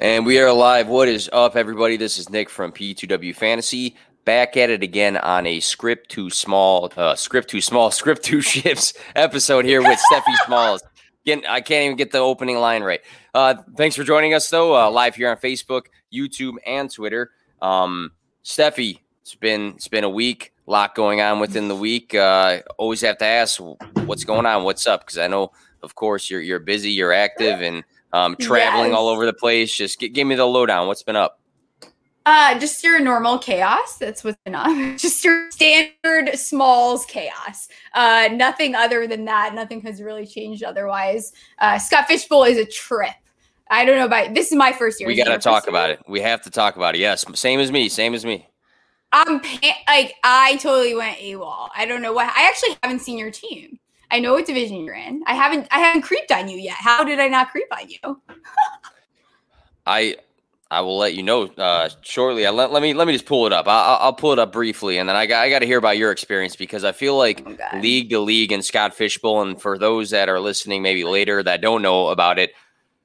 And we are live. What is up, everybody? This is Nick from P2W Fantasy. Back at it again on a script too small, uh, script too small, script too ships episode here with Stephie Smalls. Again, I can't even get the opening line right. Uh, thanks for joining us, though, uh, live here on Facebook, YouTube, and Twitter. Um, Stephie, it's been it's been a week, a lot going on within the week. Uh, always have to ask what's going on, what's up, because I know, of course, you're you're busy, you're active, and um, traveling Yes. all over the place. Just give me the lowdown. What's been up? Uh, just your normal chaos. That's what's been on. Just your standard Smalls chaos. Uh, nothing other than that. Nothing has really changed otherwise. Uh, Scott Fish Bowl is a trip. I don't know about this. Is my first year. We got to talk year? about it. We have to talk about it. Yes, same as me. Same as me. I'm pa- like I totally went AWOL. I don't know what. I actually haven't seen your team. I know what division you're in. I haven't. I haven't creeped on you yet. How did I not creep on you? I I will let you know uh, shortly. I let, let me let me just pull it up. I, I'll, I'll pull it up briefly, and then I got I got to hear about your experience because I feel like Oh, league to league and Scott Fish Bowl, and for those that are listening maybe later that don't know about it,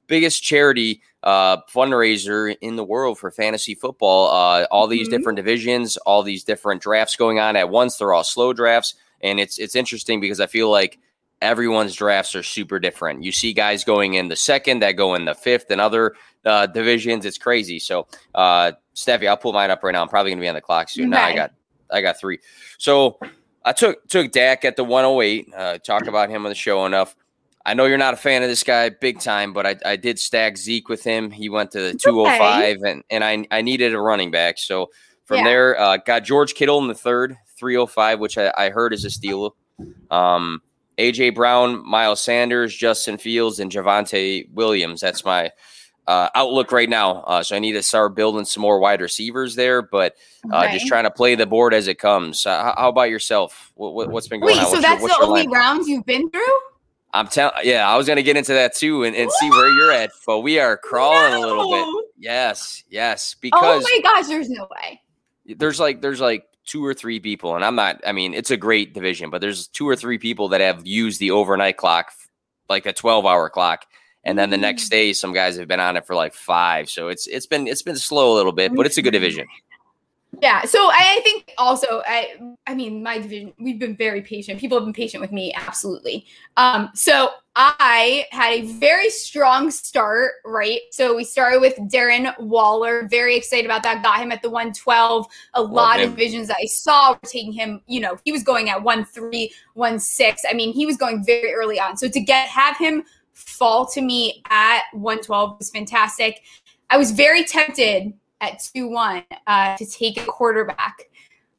biggest charity uh, fundraiser in the world for fantasy football. Uh, all these Mhm. different divisions, all these different drafts going on at once. They're all slow drafts, and it's it's interesting because I feel like everyone's drafts are super different. You see guys going in the second that go in the fifth and other uh, divisions. It's crazy. So, uh, Stephie, I'll pull mine up right now. I'm probably to be on the clock soon. Now I got I got three. So I took took Dak at the 108. Uh, talk about him on the show enough. I know you're not a fan of this guy big time, but I, I did stack Zeke with him. He went to the It's 205, and, and I, I needed a running back. So from Yeah. there, uh, got George Kittle in the third, 305, which I, I heard is a steal. Um, AJ Brown, Miles Sanders, Justin Fields, and Javonte Williams. That's my uh, outlook right now. Uh, so I need to start building some more wide receivers there, but uh, just trying to play the board as it comes. Uh, how, about yourself? What, what, what's been going Wait, on? so What's your- that's what's the only rounds you've been through? I'm telling. Yeah, I was gonna get into that too and, and see where you're at, but we are crawling a little bit. No. Yes, yes, Oh because my gosh, there's no way. there's like there's like two or three people, and I'm not. I mean, it's a great division, but there's two or three people that have used the overnight clock, like a 12 hour clock, and then the next Mm. day, some guys have been on it for like five. So it's it's been it's been slow a little bit, but it's a good division. Yeah, so I think also I I mean my division we've been very patient. People have been patient with me absolutely. Um so I had a very strong start, right? So we started with Darren Waller, very excited about that. Got him at the 112. A lot him. of divisions that I saw were taking him, you know, he was going at 1-3, 1-6. I mean, he was going very early on. So to get have him fall to me at 112 was fantastic. I was very tempted at 2 1 uh, to take a quarterback.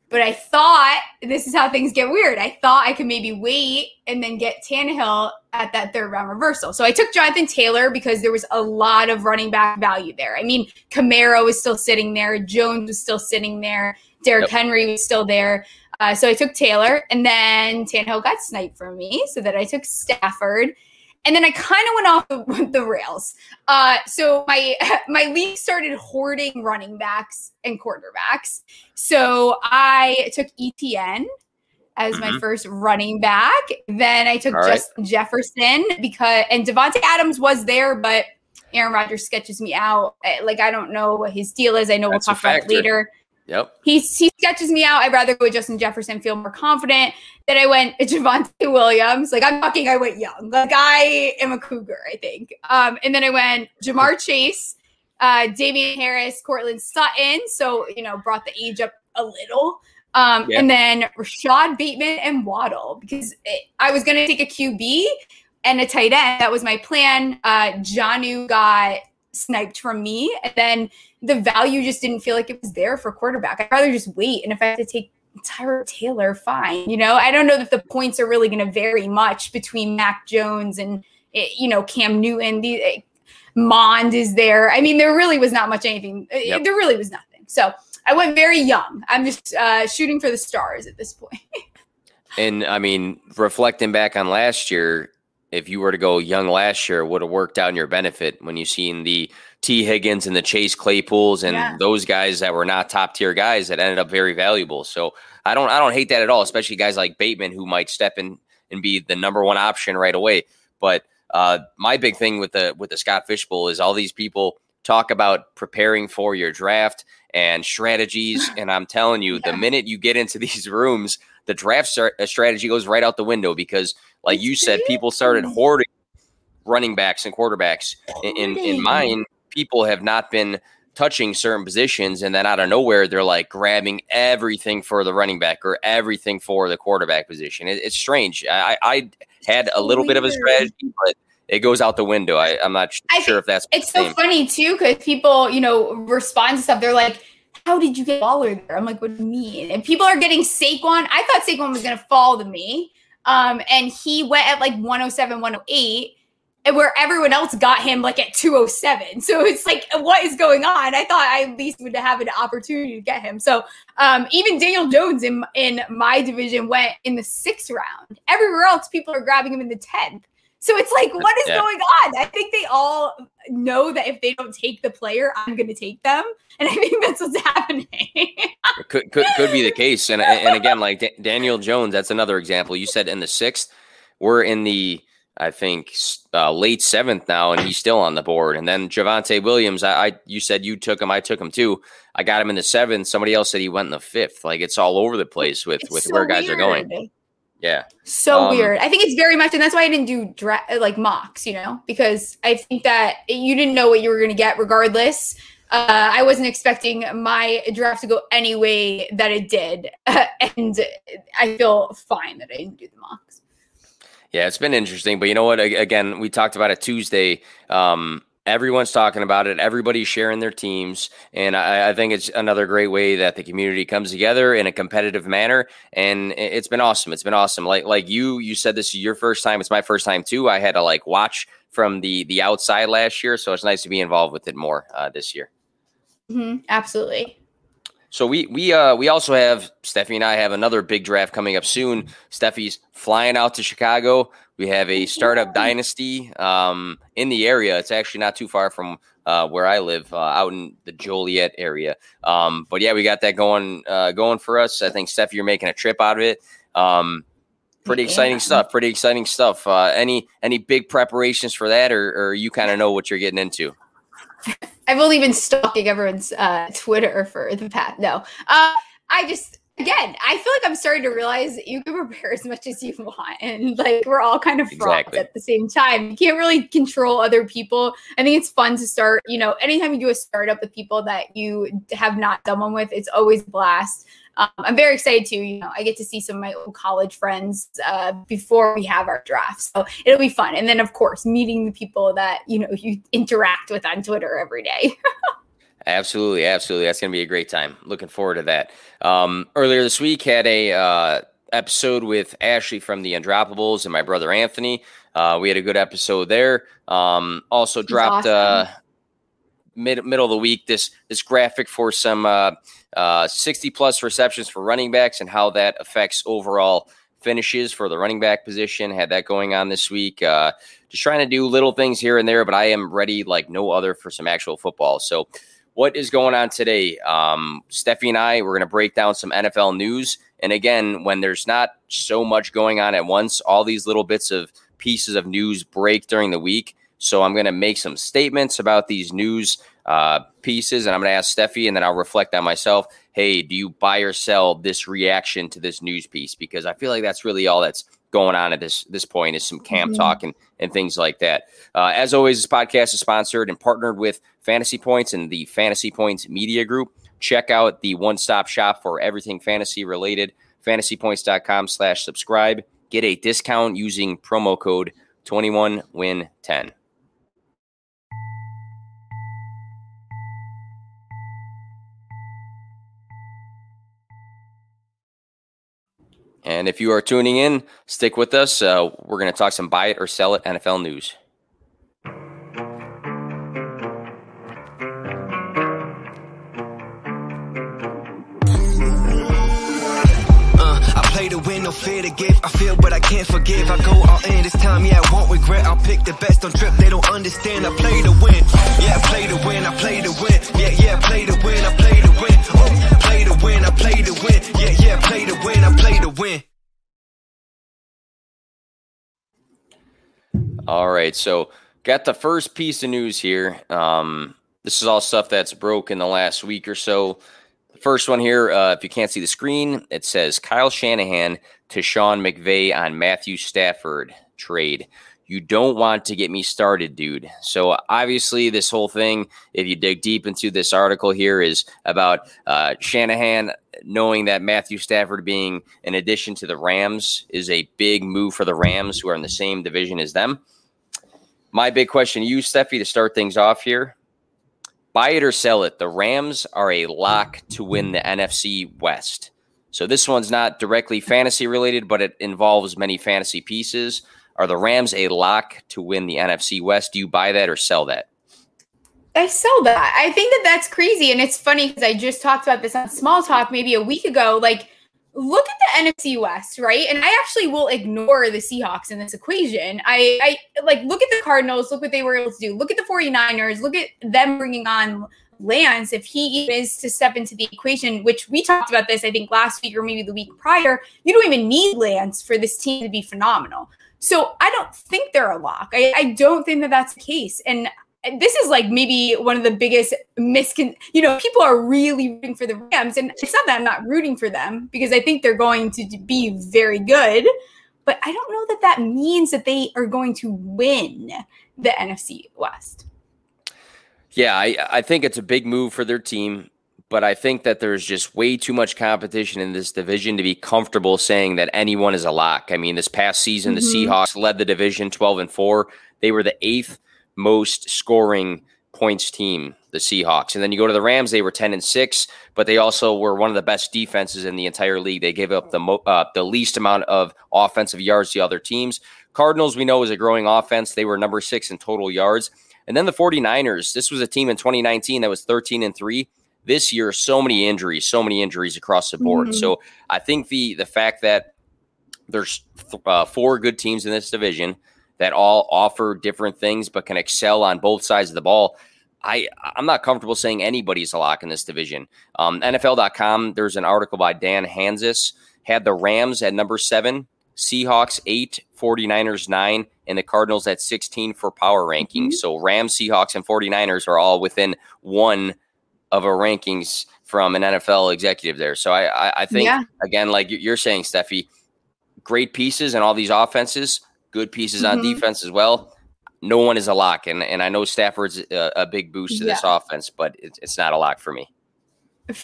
But I thought this is how things get weird. I thought I could maybe wait and then get Tannehill at that third round reversal. So I took Jonathan Taylor because there was a lot of running back value there. I mean, Kamara was still sitting there, Jones was still sitting there, Derrick Yep. Henry was still there. Uh, so I took Taylor, and then Tannehill got sniped from me, so that I took Stafford. And then I kind of went off the, the rails. Uh, so my my league started hoarding running backs and quarterbacks. So I took ETN as my Mhm. first running back. Then I took All right. Jefferson because and Davante Adams was there, but Aaron Rodgers sketches me out. Eh, Like I don't know what his deal is. I know That's we'll talk about it later. Yep. He he sketches me out. I'd rather go with Justin Jefferson, feel more confident. Then I went Javonte Williams. Like I'm talking, I went young. Like I am a cougar, I think. Um, and then I went Ja'Marr Chase, uh, Damien Harris, Courtland Sutton. So you know, brought the age up a little. Um, Yeah. and then Rashod Bateman and Waddle because it, I was going to take a QB and a tight end. That was my plan. Uh, Janu got sniped from me, and then the value just didn't feel like it was there for quarterback. I'd rather just wait. And if I have to take Tyrod Taylor, fine. You know, I don't know that the points are really going to vary much between Mac Jones and eh, you know Cam Newton. The eh, Mond is there. I mean, there really was not much anything. eh, Yep. There really was nothing. So I went very young. I'm just uh, shooting for the stars at this point. And I mean, reflecting back on last year, if you were to go young last year, it would have worked out in your benefit when you've seen the Tee Higgins and the Chase Claypools and Yeah. those guys that were not top tier guys that ended up very valuable. So I don't I don't hate that at all, especially guys like Bateman who might step in and be the number one option right away. But uh, my big thing with the with the Scott Fish Bowl is all these people talk about preparing for your draft and strategies. And I'm telling you, yeah. the minute you get into these rooms, the draft uh, strategy goes right out the window because, like you said, people started hoarding running backs and quarterbacks. In, in, in mine, people have not been touching certain positions, and then out of nowhere, they're like grabbing everything for the running back or everything for the quarterback position. It, it's strange. I, I had a little bit of a strategy, but it goes out the window. I, am not I sure if that's it's so funny too because people, you know, respond to stuff. They're like, "How did you get Waller there?" I'm like, "What do you mean?" And people are getting Saquon. I thought Saquon was going to fall to me, um, and he went at like 107, 108 and where everyone else got him like at 207. So it's like, what is going on? I thought I at least would have an opportunity to get him. So um, even Daniel Jones in in my division went in the sixth round. Everywhere else, people are grabbing him in the tenth. So it's like, what is yeah. going on? I think they all know that if they don't take the player, I'm going to take them, and I think that's what's happening. could, could could be the case, and and again, like D- Daniel Jones, that's another example. You said in the sixth, we're in the I think uh, late seventh now, and he's still on the board. And then Javonte Williams, I, I, you said you took him, I took him too. I got him in the seventh. Somebody else said he went in the fifth. Like it's all over the place with it's with so where guys weird. are going. Yeah, so um, weird. I think it's very much, and that's why I didn't do dra- like mocks, you know, because I think that you didn't know what you were going to get regardless. Uh, I wasn't expecting my draft to go any way that it did, and I feel fine that I didn't do the mocks. Yeah, it's been interesting, but you know what? Again, we talked about it Tuesday. Um, everyone's talking about it. Everybody's sharing their teams, and I, I, think it's another great way that the community comes together in a competitive manner. And it's been awesome. It's been awesome. Like like you, you said this is your first time. It's my first time too. I had to like watch from the the outside last year, so it's nice to be involved with it more uh, this year. Mm-hmm, absolutely. So we we uh we also have Stephie and I have another big draft coming up soon. Stephie's flying out to Chicago. We have a startup dynasty um, in the area. It's actually not too far from uh, where I live, uh, out in the Joliet area. Um, but yeah, we got that going uh, going for us. I think Stephie, you're making a trip out of it. Um, pretty yeah. exciting stuff. Pretty exciting stuff. Uh, any any big preparations for that, or, or you kind of know what you're getting into? I've only been stalking everyone's uh, Twitter for the past. No, uh, I just again, I feel like I'm starting to realize that you can prepare as much as you want, and like we're all kind of frauds exactly. at the same time. You can't really control other people. I think it's fun to start. You know, anytime you do a startup with people that you have not done one with, it's always a blast um, I'm very excited to, you know, I get to see some of my old college friends uh, before we have our draft. So it'll be fun. And then, of course, meeting the people that, you know, you interact with on Twitter every day. absolutely. Absolutely. That's going to be a great time. Looking forward to that. Um, earlier this week, had a uh, episode with Ashley from the Undroppables and my brother Anthony. Uh, we had a good episode there. Um, also dropped uh, mid middle of the week this this graphic for some uh, uh, 60 plus receptions for running backs and how that affects overall finishes for the running back position. Had that going on this week. Uh, just trying to do little things here and there, but I am ready like no other for some actual football. So, what is going on today? Um, Stephie and I, we're going to break down some NFL news. And again, when there's not so much going on at once, all these little bits of pieces of news break during the week. So I'm going to make some statements about these news uh, pieces, and I'm going to ask Stephie, and then I'll reflect on myself. Hey, do you buy or sell this reaction to this news piece? Because I feel like that's really all that's going on at this this point is some camp mm-hmm. talk and, and things like that. Uh, as always, this podcast is sponsored and partnered with Fantasy Points and the Fantasy Points Media Group. Check out the one stop shop for everything fantasy related. Fantasypoints.com slash subscribe. Get a discount using promo code 21win10. And if you are tuning in, stick with us. Uh, we're going to talk some buy it or sell it NFL news. No fear to give. I feel, but I can't forgive. I go all in this time, yeah, I won't regret. I'll pick the best on trip, they don't understand. I play to win, yeah, I play to win, I play to win, yeah, yeah, play to win, I play to win, oh, play to win, I play to win, yeah, yeah, play to win, I play to win. All right, so got the first piece of news here. Um, This is all stuff that's broke in the last week or so. First one here, uh, if you can't see the screen, it says Kyle Shanahan to Sean McVay on Matthew Stafford trade. You don't want to get me started, dude. So obviously, this whole thing, if you dig deep into this article here, is about uh, Shanahan knowing that Matthew Stafford being an addition to the Rams is a big move for the Rams, who are in the same division as them. My big question to you, Stephie, to start things off here: Buy it or sell it. The Rams are a lock to win the NFC West. So this one's not directly fantasy related, but it involves many fantasy pieces. Are the Rams a lock to win the NFC West? Do you buy that or sell that? I sell that. I think that that's crazy. And it's funny because I just talked about this on Small Talk maybe a week ago. Like, look at the NFC West, right? And I actually will ignore the Seahawks in this equation. I, I like look at the Cardinals, look what they were able to do. Look at the 49ers, look at them bringing on Lance. If he is to step into the equation, which we talked about this, I think last week or maybe the week prior, you don't even need Lance for this team to be phenomenal. So I don't think they're a lock. I, I don't think that that's the case. And this is like maybe one of the biggest miscon you know people are really rooting for the rams and it's not that i'm not rooting for them because i think they're going to be very good but i don't know that that means that they are going to win the nfc west yeah i, I think it's a big move for their team but I think that there's just way too much competition in this division to be comfortable saying that anyone is a lock. I mean, this past season, mm-hmm. the Seahawks led the division 12 and 4. They were the eighth most scoring points team, the Seahawks. And then you go to the Rams, they were 10 and 6, but they also were one of the best defenses in the entire league. They gave up the mo- uh, the least amount of offensive yards to other teams. Cardinals, we know, is a growing offense. They were number 6 in total yards. And then the 49ers, this was a team in 2019 that was 13 and 3 this year, so many injuries, so many injuries across the board. Mm-hmm. So I think the the fact that there's uh, four good teams in this division that all offer different things but can excel on both sides of the ball. I I'm not comfortable saying anybody's a lock in this division. Um, NFL.com. There's an article by Dan Hanzus, had the Rams at number seven, Seahawks eight, 49ers nine, and the Cardinals at 16 for power rankings. Mm-hmm. So Rams, Seahawks, and 49ers are all within one of a rankings from an NFL executive there. So I, I, I think yeah. again, like you're saying, Stephie, great pieces and all these offenses, good pieces mm-hmm. on defense as well. No one is a lock, and and I know Stafford's a, a big boost to yeah. this offense, but it's, it's not a lock for me.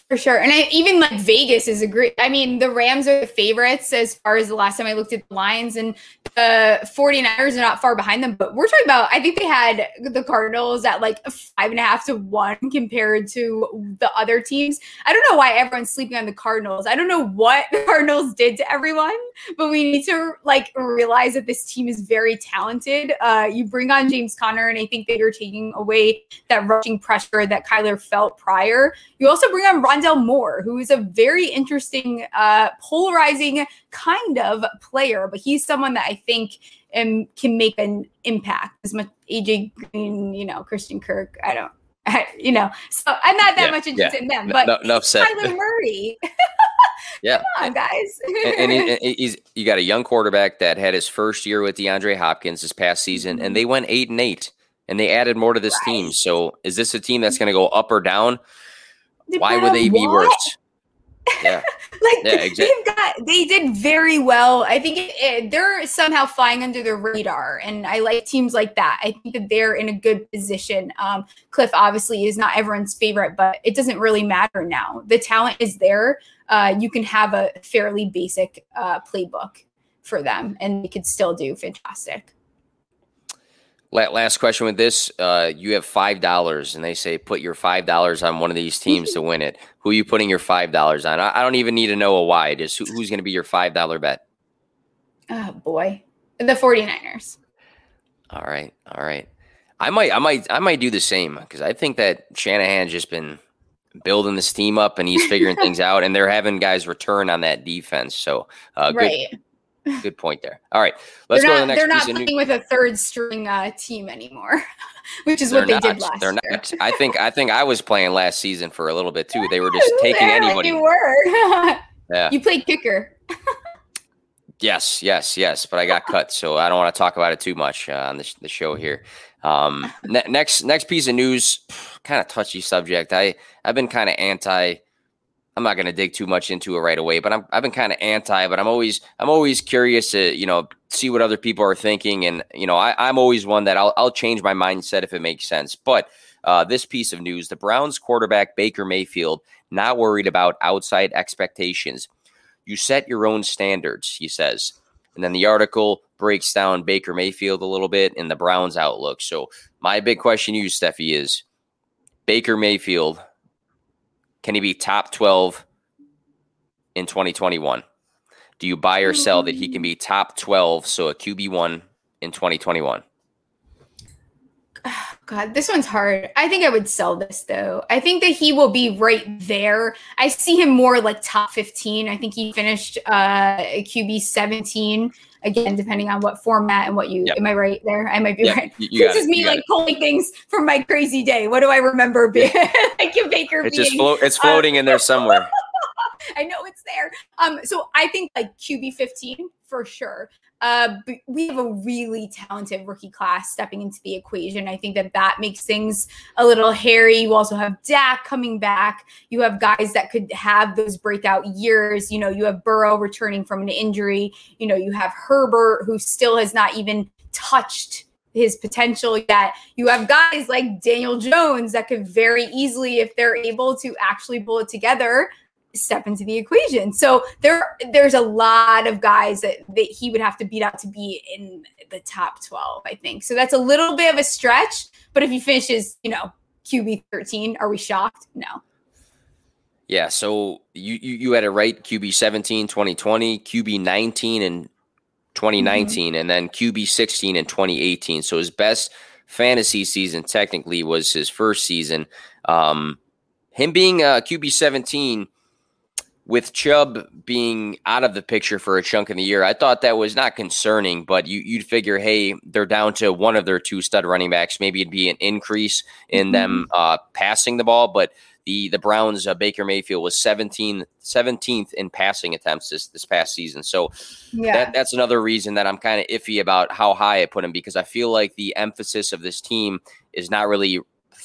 For sure. And I, even like Vegas is a great. I mean, the Rams are the favorites as far as the last time I looked at the lines, and the 49ers are not far behind them. But we're talking about, I think they had the Cardinals at like five and a half to one compared to the other teams. I don't know why everyone's sleeping on the Cardinals. I don't know what the Cardinals did to everyone, but we need to like realize that this team is very talented. Uh, you bring on James Conner, and I think that you're taking away that rushing pressure that Kyler felt prior. You also bring on Rondale Moore, who is a very interesting, uh, polarizing kind of player, but he's someone that I think um, can make an impact as much AJ Green, you know, Christian Kirk. I don't, I, you know, so I'm not that yeah, much interested yeah. in them, but no, no, Kyler Murray. yeah, Come on, guys. and, and, and, he's you got a young quarterback that had his first year with DeAndre Hopkins this past season, and they went eight and eight, and they added more to this right. team. So, is this a team that's going to go up or down? Why would they what? be worse? Yeah. like yeah, exactly. they've got they did very well. I think it, it, they're somehow flying under the radar, and I like teams like that. I think that they're in a good position. Um, Kliff obviously is not everyone's favorite, but it doesn't really matter now. The talent is there. Uh, you can have a fairly basic uh, playbook for them, and they could still do fantastic. Last question with this: uh, You have five dollars, and they say put your five dollars on one of these teams to win it. Who are you putting your five dollars on? I, don't even need to know a why. Just who, who's going to be your five dollar bet? Oh boy, the 49ers. All right, all right. I might, I might, I might do the same because I think that Shanahan's just been building this team up and he's figuring things out, and they're having guys return on that defense. So, uh, right. Good, Good point there. All right, let's they're go not, to the next. They're not playing new- with a third string uh, team anymore, which is they're what they not, did last they're year. Not. I think I think I was playing last season for a little bit too. They were just taking yeah, anybody. You were. yeah. You played kicker. yes, yes, yes. But I got cut, so I don't want to talk about it too much uh, on the, the show here. Um, ne- next next piece of news, kind of touchy subject. I I've been kind of anti. I'm not going to dig too much into it right away, but I'm I've been kind of anti. But I'm always I'm always curious to you know see what other people are thinking, and you know I, I'm always one that I'll I'll change my mindset if it makes sense. But uh, this piece of news: the Browns quarterback Baker Mayfield not worried about outside expectations. You set your own standards, he says. And then the article breaks down Baker Mayfield a little bit and the Browns' outlook. So my big question to you, Steffi, is Baker Mayfield, can he be top 12 in 2021? Do you buy or sell that he can be top 12, so a QB1 in 2021? God, this one's hard. I think I would sell this though. I think that he will be right there. I see him more like top 15. I think he finished uh QB 17 again, depending on what format and what you yep. am I right there? I might be yep. right. You, this is me like pulling things from my crazy day. What do I remember being like a Baker it's being, just flo- it's floating um, in there somewhere. I know it's there. Um, so I think like QB 15 for sure. Uh, we have a really talented rookie class stepping into the equation. I think that that makes things a little hairy. You also have Dak coming back. You have guys that could have those breakout years. You know, you have Burrow returning from an injury. You know, you have Herbert, who still has not even touched his potential yet. You have guys like Daniel Jones that could very easily, if they're able to actually pull it together, step into the equation. So there there's a lot of guys that, that he would have to beat out to be in the top 12, I think. So that's a little bit of a stretch, but if he finishes, you know, QB 13, are we shocked? No. Yeah, so you, you you had it right QB 17 2020, QB 19 in 2019 mm-hmm. and then QB 16 in 2018. So his best fantasy season technically was his first season. Um him being a QB 17 with Chubb being out of the picture for a chunk of the year, I thought that was not concerning, but you, would figure, hey, they're down to one of their two stud running backs. Maybe it'd be an increase in mm-hmm. them uh, passing the ball, but the the Browns uh, Baker Mayfield was 17, 17th in passing attempts this, this past season. So yeah. that, that's another reason that I'm kind of iffy about how high I put him because I feel like the emphasis of this team is not really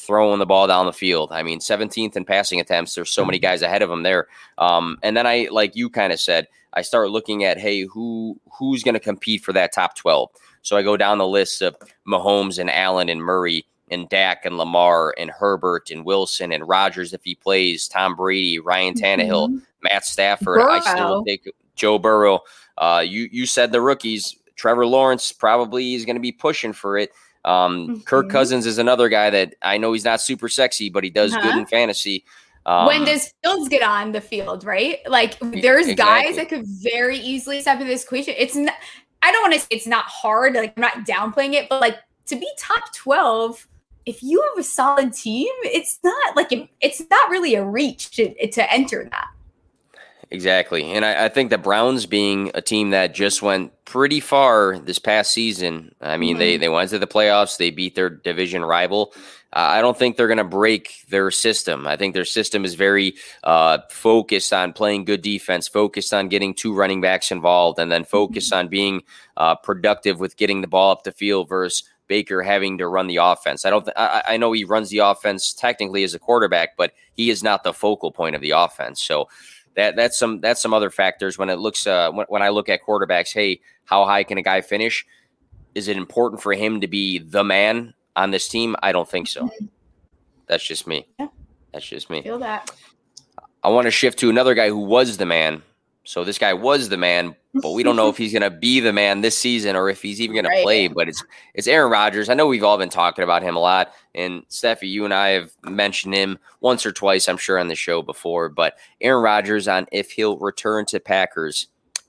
throwing the ball down the field. I mean, 17th in passing attempts. There's so many mm-hmm. guys ahead of him there. Um, and then I, like you kind of said, I start looking at, hey, who who's going to compete for that top 12? So I go down the list of Mahomes and Allen and Murray and Dak and Lamar and Herbert and Wilson and Rodgers if he plays, Tom Brady, Ryan Tannehill, mm-hmm. Matt Stafford. Burrow. I still take Joe Burrow. Uh, you you said the rookies. Trevor Lawrence probably is going to be pushing for it. Um, mm-hmm. Kirk Cousins is another guy that I know he's not super sexy, but he does uh-huh. good in fantasy. Um, when does Fields get on the field, right? Like there's exactly. guys that could very easily step into this equation. It's not, I don't want to say it's not hard. Like I'm not downplaying it, but like to be top 12, if you have a solid team, it's not like it's not really a reach to, to enter that. Exactly. And I, I, think the Browns being a team that just went pretty far this past season. I mean, mm-hmm. they, they went to the playoffs, they beat their division rival. Uh, I don't think they're going to break their system. I think their system is very uh, focused on playing good defense, focused on getting two running backs involved, and then focused mm-hmm. on being uh, productive with getting the ball up the field versus Baker having to run the offense. I don't. Th- I, I know he runs the offense technically as a quarterback, but he is not the focal point of the offense. So that that's some that's some other factors when it looks uh, when, when I look at quarterbacks. Hey, how high can a guy finish? Is it important for him to be the man on this team? I don't think so. Mm-hmm. That's just me. Yeah. That's just me. Feel that. I want to shift to another guy who was the man. So this guy was the man, but we don't know if he's going to be the man this season or if he's even going right. to play. But it's it's Aaron Rodgers. I know we've all been talking about him a lot, and Stephie, you and I have mentioned him once or twice, I'm sure, on the show before. But Aaron Rodgers on if he'll return to Packers,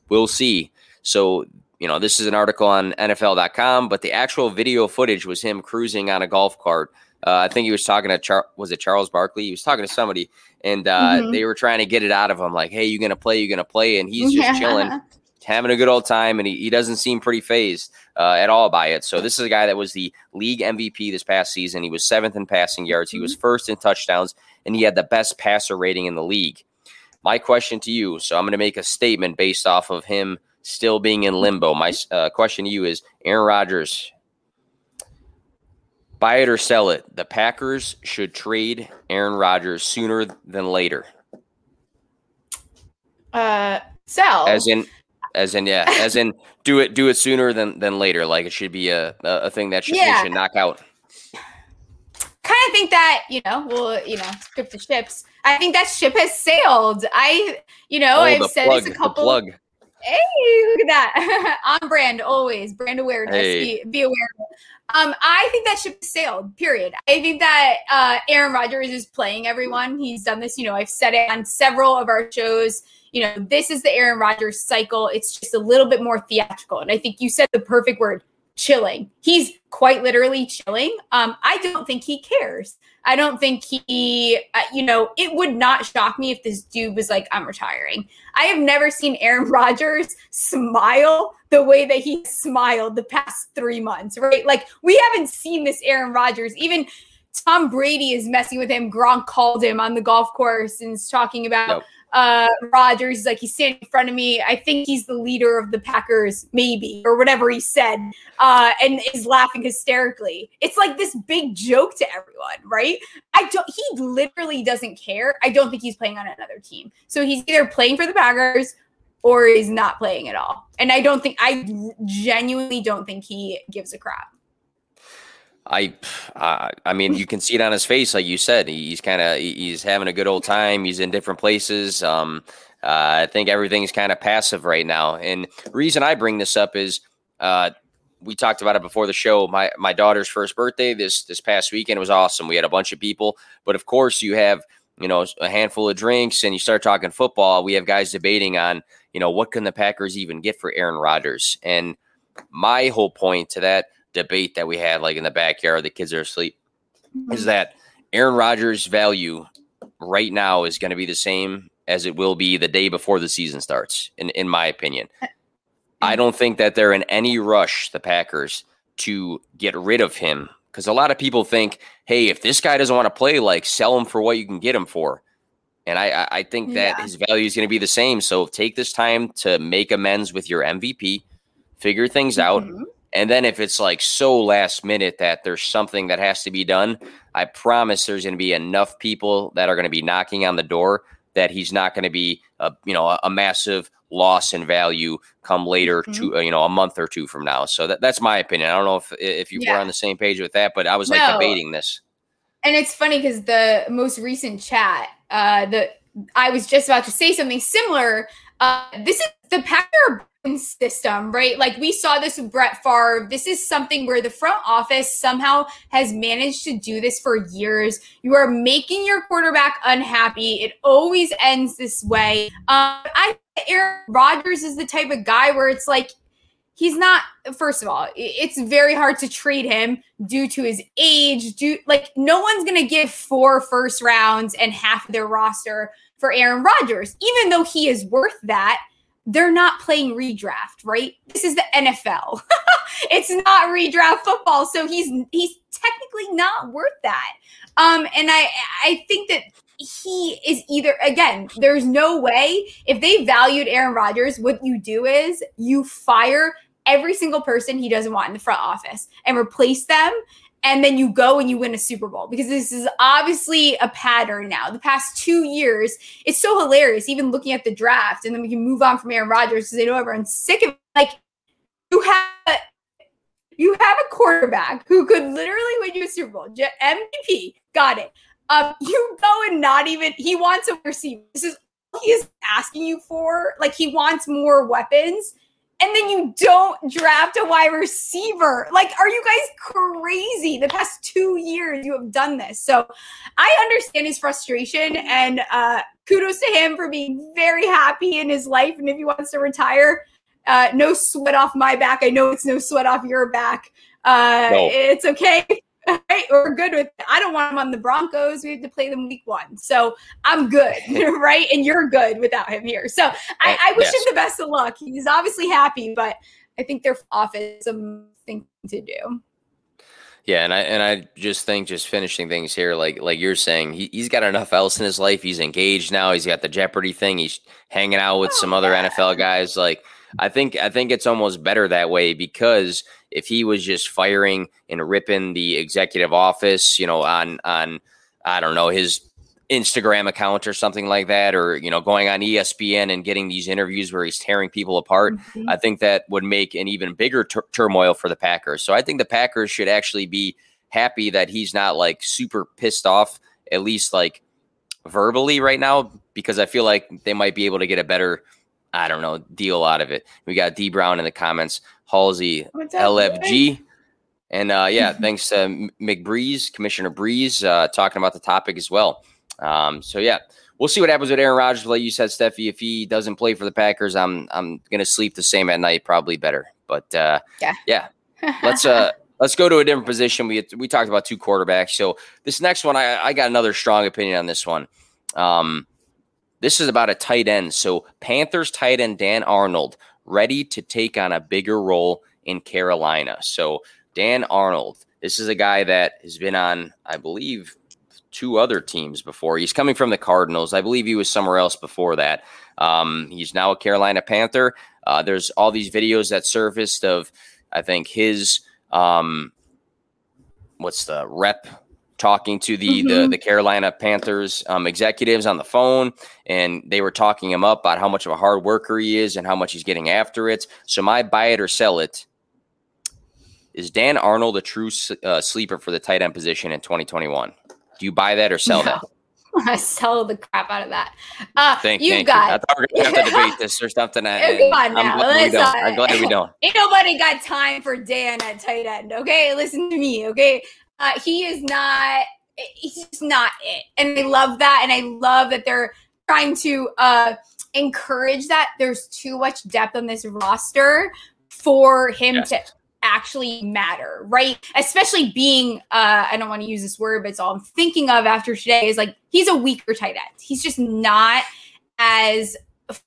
we'll see. So you know, this is an article on NFL.com, but the actual video footage was him cruising on a golf cart. Uh, I think he was talking to Char- was it Charles Barkley? He was talking to somebody, and uh, mm-hmm. they were trying to get it out of him, like, "Hey, you gonna play? You gonna play?" And he's just yeah. chilling, having a good old time, and he, he doesn't seem pretty phased uh, at all by it. So this is a guy that was the league MVP this past season. He was seventh in passing yards. He was mm-hmm. first in touchdowns, and he had the best passer rating in the league. My question to you, so I'm going to make a statement based off of him still being in limbo. My uh, question to you is, Aaron Rodgers, Buy it or sell it. The Packers should trade Aaron Rodgers sooner than later. Uh, sell. As in, as in, yeah, as in, do it, do it sooner than than later. Like it should be a a, thing that should, Yeah. should knock out. kind of think that you know well you know script the ships i think that ship has sailed i you know oh, i've said plug, this a couple plug. hey look at that on brand always brand awareness Hey. be, be aware of it. Um i think that ship sailed period. I think that uh aaron rodgers is playing everyone. He's done this you know i've said it on several of our shows. You know this is the aaron rodgers cycle. It's just a little bit more theatrical. And i think you said the perfect word chilling. He's quite literally chilling. Um, I don't think he cares. I don't think he, uh, you know, it would not shock me if this dude was like, I'm retiring. I have never seen Aaron Rodgers smile the way that he smiled the past three months, right? Like, we haven't seen this Aaron Rodgers. Even Tom Brady is messing with him. Gronk called him on the golf course and is talking about Yep. Uh Rodgers is like he's standing in front of me. I think he's the leader of the Packers, maybe, or whatever he said, uh, and is laughing hysterically. It's like this big joke to everyone, right? I don't he literally doesn't care. I don't think he's playing on another team. So he's either playing for the Packers or he's not playing at all. And I don't think I genuinely don't think he gives a crap. I, uh, I mean, you can see it on his face, like you said. He's kind of he's having a good old time. He's in different places. Um, uh, I think everything's kind of passive right now. And reason I bring this up is, uh, we talked about it before the show. My my daughter's first birthday this this past weekend was awesome. We had a bunch of people, but of course you have you know a handful of drinks and you start talking football. We have guys debating on you know what can the Packers even get for Aaron Rodgers and my whole point to that debate that we had like in the backyard the kids are asleep is mm-hmm. that Aaron Rodgers value right now is going to be the same as it will be the day before the season starts in in my opinion uh, I mm. don't think that they're in any rush the Packers to get rid of him because a lot of people think hey if this guy doesn't want to play like sell him for what you can get him for and I I, think that Yeah. his value is going to be the same so take this time to make amends with your MVP figure things out Mhm. And then if it's like so last minute that there's something that has to be done, I promise there's going to be enough people that are going to be knocking on the door that he's not going to be a you know a, massive loss in value come later Mhm. to uh, you know a month or two from now. So that, that's my opinion. I don't know if if you were on the same page with that, but I was like No. debating this. And it's funny because the most recent chat, uh, the I was just about to say something similar. Uh, this is the Packer system, right? Like we saw this with Brett Favre. This is something where the front office somehow has managed to do this for years. You are making your quarterback unhappy. It always ends this way. Um, I Aaron Rodgers is the type of guy where it's like he's not. First of all, it's very hard to trade him due to his age. Due like no one's gonna give four first rounds and half of their roster for Aaron Rodgers, even though he is worth that. They're not playing redraft, right? This is the NFL. it's not redraft football, so he's he's technically not worth that. Um, and I I think that he is either again. There's no way if they valued Aaron Rodgers, what you do is you fire every single person he doesn't want in the front office and replace them and then you go and you win a Super Bowl because this is obviously a pattern now. The past two years, it's so hilarious. Even looking at the draft, and then we can move on from Aaron Rodgers because they know everyone's sick of like you have you have a quarterback who could literally win you a Super Bowl, MVP, got it. Um, you go and not even he wants a receiver. This is he is asking you for. Like he wants more weapons and then you don't draft a wide receiver. Like, are you guys crazy? The past two years you have done this. So I understand his frustration and uh, kudos to him for being very happy in his life. And if he wants to retire, uh, no sweat off my back. I know it's no sweat off your back. Uh, No. It's okay. Right? We're good with it. I don't want him on the Broncos. We have to play them week one. So I'm good, right? And you're good without him here. So I, oh, I wish Yes. him the best of luck. He's obviously happy, but I think their office something to do. Yeah, and I and I just think just finishing things here, like like you're saying, he he's got enough else in his life. He's engaged now. He's got the Jeopardy thing. He's hanging out with Oh, some other yeah. NFL guys. Like I think I think it's almost better that way because if he was just firing and ripping the executive office, you know, on on I don't know his Instagram account or something like that, or you know, going on ESPN and getting these interviews where he's tearing people apart, mm-hmm. I think that would make an even bigger tur- turmoil for the Packers. So I think the Packers should actually be happy that he's not like super pissed off, at least like verbally right now, because I feel like they might be able to get a better, I don't know, deal out of it. We got D Brown in the comments, Halsey, LFG. And uh, yeah, thanks to McBreeze, Commissioner Breeze, uh, talking about the topic as well. Um, so yeah, we'll see what happens with Aaron Rodgers. Like you said, Stephie, if he doesn't play for the Packers, I'm I'm gonna sleep the same at night, probably better. But uh, yeah, yeah, let's uh let's go to a different position. We we talked about two quarterbacks, so this next one, I I got another strong opinion on this one. Um, this is about a tight end. So Panthers tight end Dan Arnold ready to take on a bigger role in Carolina. So Dan Arnold, this is a guy that has been on, I believe, two other teams before. He's coming from the Cardinals. I believe he was somewhere else before that. Um, he's now a Carolina Panther. Uh, there's all these videos that surfaced of, I think, his um, what's the rep talking to the mm-hmm. the, the, Carolina Panthers um, executives on the phone, and they were talking him up about how much of a hard worker he is and how much he's getting after it. So my buy it or sell it is Dan Arnold a true uh, sleeper for the tight end position in 2021? Do you buy that or sell no. that? I sell the crap out of that. Uh, thank, you thank got. You. I thought we were going to have to debate this or something. Come on now. I'm glad, we don't. I'm glad we don't. Ain't nobody got time for Dan at tight end. Okay, listen to me. Okay, uh, he is not. He's just not it, and I love that, and I love that they're trying to uh, encourage that. There's too much depth on this roster for him yes. to actually matter, right? Especially being, uh, I don't want to use this word, but it's all I'm thinking of after today is like he's a weaker tight end. He's just not as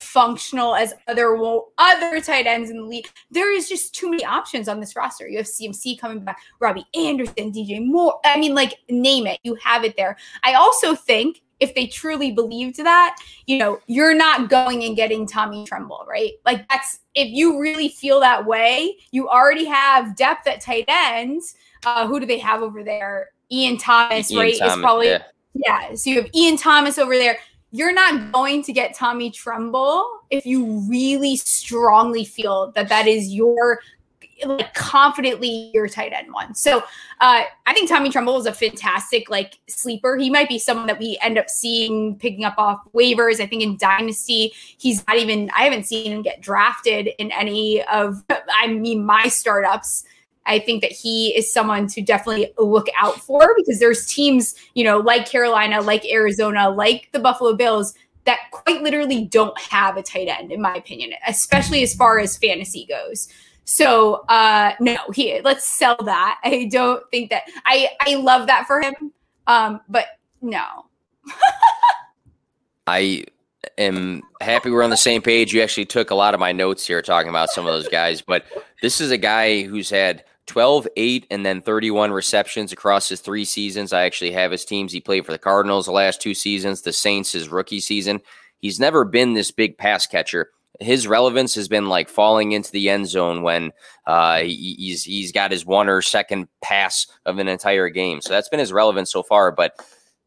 functional as other other tight ends in the league. There is just too many options on this roster. You have CMC coming back, Robbie Anderson, DJ Moore. I mean, like name it, you have it there. I also think if they truly believed that, you know, you're not going and getting Tommy Tremble, right? Like that's if you really feel that way, you already have depth at tight ends. Uh, who do they have over there? Ian Thomas, Ian right? Thomas, is probably yeah. yeah. So you have Ian Thomas over there. You're not going to get Tommy Tremble if you really strongly feel that that is your like confidently your tight end one. So uh, I think Tommy Tremble is a fantastic like sleeper. He might be someone that we end up seeing picking up off waivers. I think in Dynasty, he's not even I haven't seen him get drafted in any of I mean my startups. I think that he is someone to definitely look out for because there's teams, you know, like Carolina, like Arizona, like the Buffalo Bills that quite literally don't have a tight end, in my opinion, especially as far as fantasy goes. So uh no, he let's sell that. I don't think that I I love that for him. Um, but no. I am happy we're on the same page. You actually took a lot of my notes here talking about some of those guys, but this is a guy who's had 12, 8, and then 31 receptions across his three seasons. I actually have his teams. He played for the Cardinals the last two seasons, the Saints his rookie season. He's never been this big pass catcher his relevance has been like falling into the end zone when uh, he, he's he's got his one or second pass of an entire game. So that's been his relevance so far. But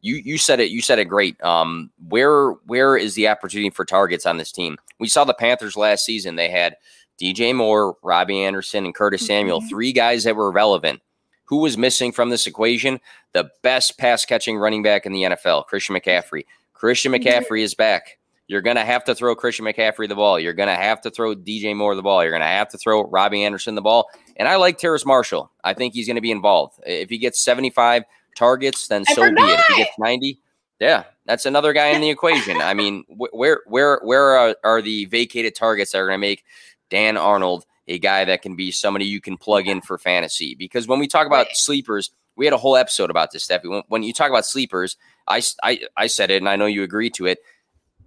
you you said it you said it great. Um, where where is the opportunity for targets on this team? We saw the Panthers last season. They had DJ Moore, Robbie Anderson, and Curtis Samuel, mm-hmm. three guys that were relevant. Who was missing from this equation? The best pass catching running back in the NFL, Christian McCaffrey. Christian McCaffrey is back. You're going to have to throw Christian McCaffrey the ball. You're going to have to throw DJ Moore the ball. You're going to have to throw Robbie Anderson the ball. And I like Terrace Marshall. I think he's going to be involved. If he gets 75 targets, then so be it. If he gets 90, yeah, that's another guy in the equation. I mean, where where where are, are the vacated targets that are going to make Dan Arnold a guy that can be somebody you can plug in for fantasy? Because when we talk about right. sleepers, we had a whole episode about this, Stephie. When, when you talk about sleepers, I, I I said it, and I know you agree to it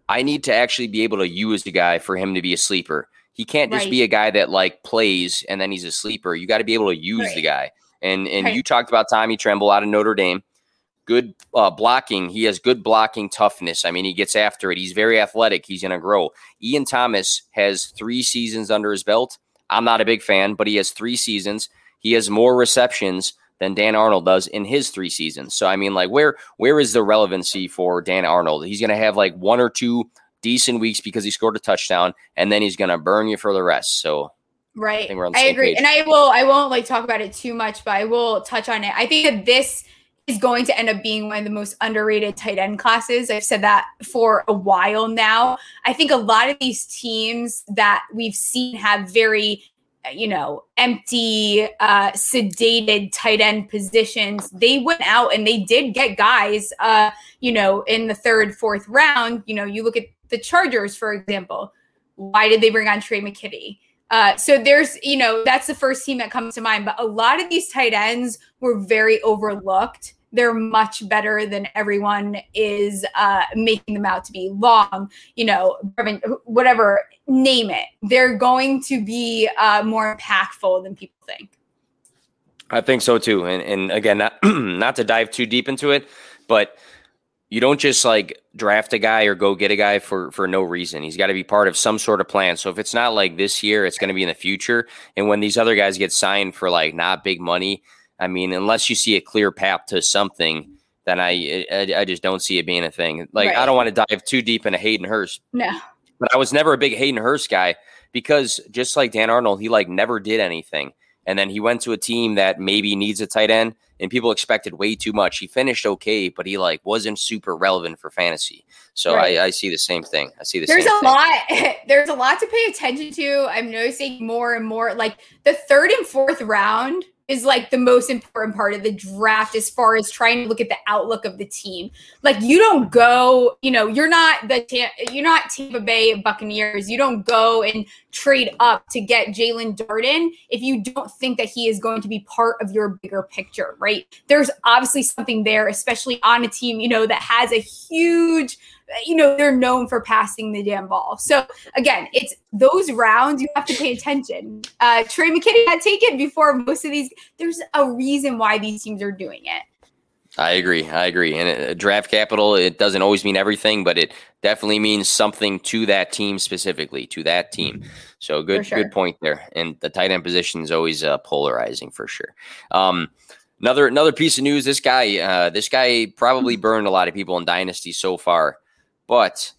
I need to actually be able to use the guy for him to be a sleeper. He can't just right. be a guy that like plays and then he's a sleeper. You got to be able to use right. the guy. And and you talked about Tommy Tremble out of Notre Dame. Good uh, blocking. He has good blocking toughness. I mean, he gets after it. He's very athletic. He's going to grow. Ian Thomas has three seasons under his belt. I'm not a big fan, but he has three seasons. He has more receptions than Dan Arnold does in his three seasons. So I mean, like, where where is the relevancy for Dan Arnold? He's going to have like one or two decent weeks because he scored a touchdown, and then he's going to burn you for the rest. So right, I, I agree, page. and I will I won't like talk about it too much, but I will touch on it. I think that this is going to end up being one of the most underrated tight end classes. I've said that for a while now. I think a lot of these teams that we've seen have very you know, empty, uh, sedated tight end positions, they went out and they did get guys, uh, you know, in the third, fourth round. You know, you look at the Chargers, for example. Why did they bring on Tre' McKitty? Uh, so there's, you know, that's the first team that comes to mind. But a lot of these tight ends were very overlooked they're much better than everyone is uh, making them out to be. Long, you know, whatever, name it. They're going to be uh, more impactful than people think. I think so too. And, and again, not, not to dive too deep into it, but you don't just like draft a guy or go get a guy for for no reason. He's got to be part of some sort of plan. So if it's not like this year, it's going to be in the future. And when these other guys get signed for like not big money, I mean, unless you see a clear path to something, then I I, I just don't see it being a thing. Like right. I don't want to dive too deep into Hayden Hurst. No. But I was never a big Hayden Hurst guy because just like Dan Arnold, he like never did anything. And then he went to a team that maybe needs a tight end and people expected way too much. He finished okay, but he like wasn't super relevant for fantasy. So right. I, I, see the same thing. I see the there's same a lot there's a lot to pay attention to. I'm noticing more and more like the third and fourth round is like the most important part of the draft as far as trying to look at the outlook of the team. Like you don't go, you know, you're not the you're not Tampa Bay Buccaneers. You don't go and trade up to get Jaelon Darden if you don't think that he is going to be part of your bigger picture, right? There's obviously something there, especially on a team, you know, that has a huge you know, they're known for passing the damn ball. So again, it's those rounds you have to pay attention. Uh, Tre' McKitty had taken before most of these. There's a reason why these teams are doing it. I agree. I agree. And uh, draft capital, it doesn't always mean everything, but it definitely means something to that team specifically, to that team. So good, sure. good point there. And the tight end position is always uh, polarizing for sure. Um, another another piece of news. This guy, uh, this guy probably mm-hmm. burned a lot of people in dynasty so far but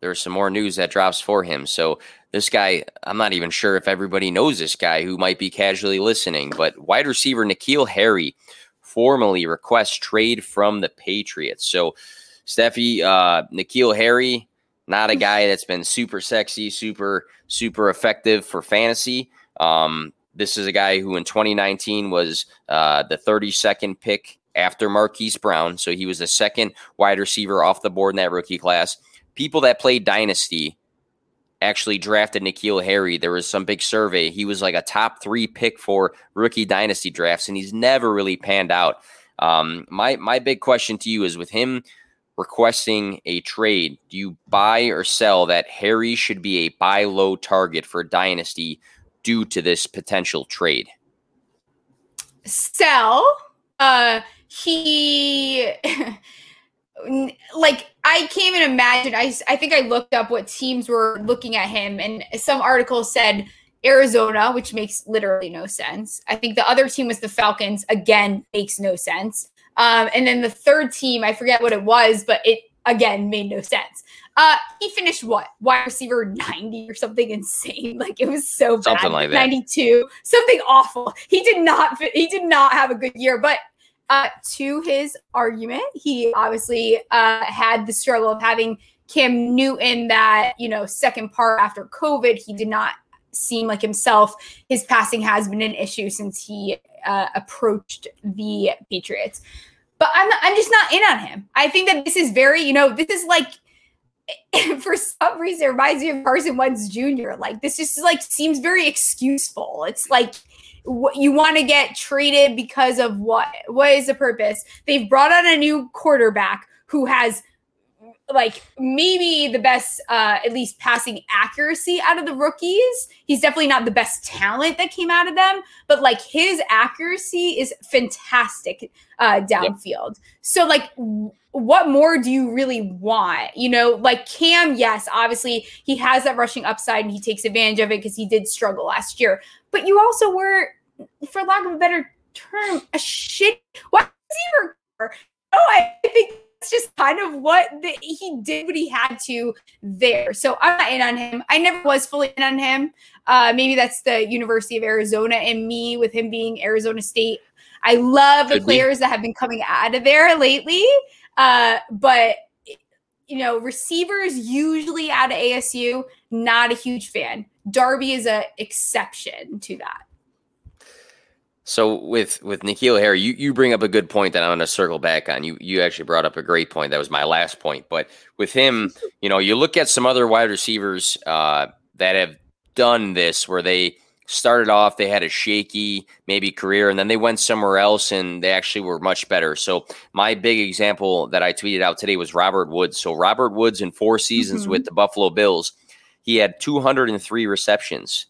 there's some more news that drops for him. So this guy, I'm not even sure if everybody knows this guy who might be casually listening, but wide receiver N'Keal Harry formally requests trade from the Patriots. So Stephie, uh, N'Keal Harry, not a guy that's been super sexy, super, super effective for fantasy. Um, this is a guy who in 2019 was uh, the 32nd pick after Marquise Brown. So he was the second wide receiver off the board in that rookie class. People that played Dynasty actually drafted N'Keal Harry. There was some big survey. He was like a top three pick for rookie Dynasty drafts, and he's never really panned out. Um, my my big question to you is with him requesting a trade, do you buy or sell that Harry should be a buy low target for Dynasty due to this potential trade? Sell. Uh he like I can't even imagine. I I think I looked up what teams were looking at him, and some articles said Arizona, which makes literally no sense. I think the other team was the Falcons. Again, makes no sense. Um, and then the third team, I forget what it was, but it again made no sense. Uh, he finished what wide receiver 90 or something insane. Like it was so bad. Like that. 92, something awful. He did not he did not have a good year, but uh, to his argument, he obviously uh, had the struggle of having Cam Newton that, you know, second part after COVID. He did not seem like himself. His passing has been an issue since he uh, approached the Patriots. But I'm, I'm just not in on him. I think that this is very, you know, this is like, for some reason, it reminds me of Carson Wentz Jr. Like, this just like seems very excuseful. It's like, you want to get traded because of what? What is the purpose? They've brought on a new quarterback who has like maybe the best, uh, at least passing accuracy out of the rookies. He's definitely not the best talent that came out of them, but like his accuracy is fantastic uh, downfield. Yep. So like. what more do you really want? You know, like Cam, yes, obviously he has that rushing upside and he takes advantage of it because he did struggle last year. But you also were, for lack of a better term, a shit wide receiver. No, I think it's just kind of what the, he did what he had to there. So I'm not in on him. I never was fully in on him. Uh, maybe that's the University of Arizona and me with him being Arizona State. I love the players be. that have been coming out of there lately. Uh, but you know, receivers usually out of ASU, not a huge fan. Darby is an exception to that. So with with N'Keal Harry, you, you bring up a good point that I'm going to circle back on. You you actually brought up a great point. That was my last point. But with him, you know, you look at some other wide receivers uh, that have done this, where they started off, they had a shaky maybe career, and then they went somewhere else and they actually were much better. So my big example that I tweeted out today was Robert Woods. So Robert Woods in four seasons mm-hmm. with the Buffalo Bills, he had 203 receptions.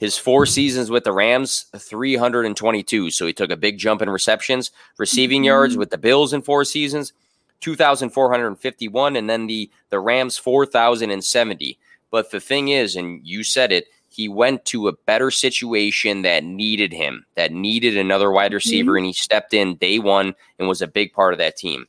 His four seasons with the Rams, 322. So he took a big jump in receptions, receiving mm-hmm. yards with the Bills in four seasons, 2,451, and then the, the Rams, 4,070. But the thing is, and you said it, he went to a better situation that needed him, that needed another wide receiver, mm-hmm. and he stepped in day one and was a big part of that team.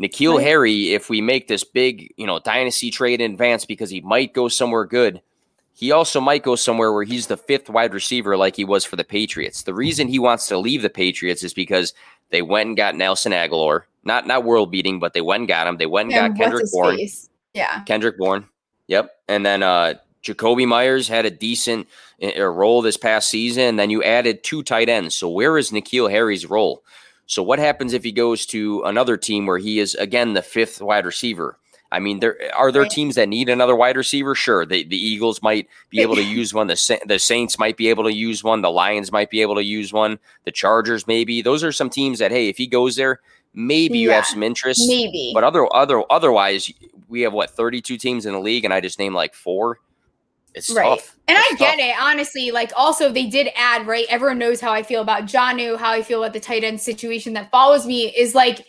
N'Keal right. Harry, if we make this big, you know, dynasty trade in advance because he might go somewhere good – he also might go somewhere where he's the fifth wide receiver like he was for the Patriots. The reason he wants to leave the Patriots is because they went and got Nelson Agholor. Not not world beating, but they went and got him. They went and, and got Kendrick Bourne. Face? Yeah. Kendrick Bourne. Yep. And then uh Jakobi Meyers had a decent uh, role this past season. And then you added two tight ends. So where is N'Keal Harry's role? So what happens if he goes to another team where he is again the fifth wide receiver? I mean, there are there teams that need another wide receiver. Sure, the, the Eagles might be able to use one. The the Saints might be able to use one. The Lions might be able to use one. The Chargers maybe. Those are some teams that hey, if he goes there, maybe you have some interest. Maybe, but other other otherwise, we have what thirty two teams in the league, and I just named like four. It's right. Tough. And it's I get tough. it, honestly. Like, also, they did add, right? Everyone knows how I feel about Jonnu, how I feel about the tight end situation that follows me is like,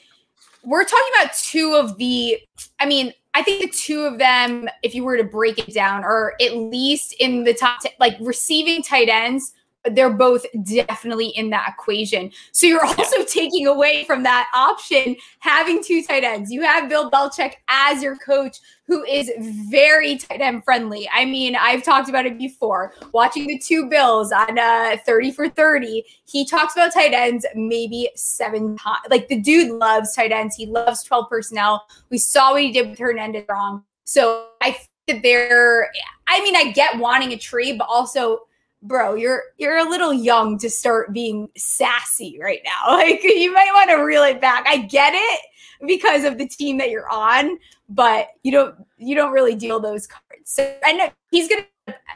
we're talking about two of the, I mean, I think the two of them, if you were to break it down, or at least in the top, like receiving tight ends they're both definitely in that equation. So you're also taking away from that option having two tight ends. You have Bill Belichick as your coach, who is very tight end friendly. I mean, I've talked about it before. Watching the two Bills on uh, 30 for 30, he talks about tight ends maybe seven times. Like the dude loves tight ends. He loves 12 personnel. We saw what he did with Hernandez Gronk. So I think that they're, I mean, I get wanting a trade, but also bro, you're you're a little young to start being sassy right now. Like you might want to reel it back. I get it because of the team that you're on, but you don't you don't really deal those cards. So I know he's gonna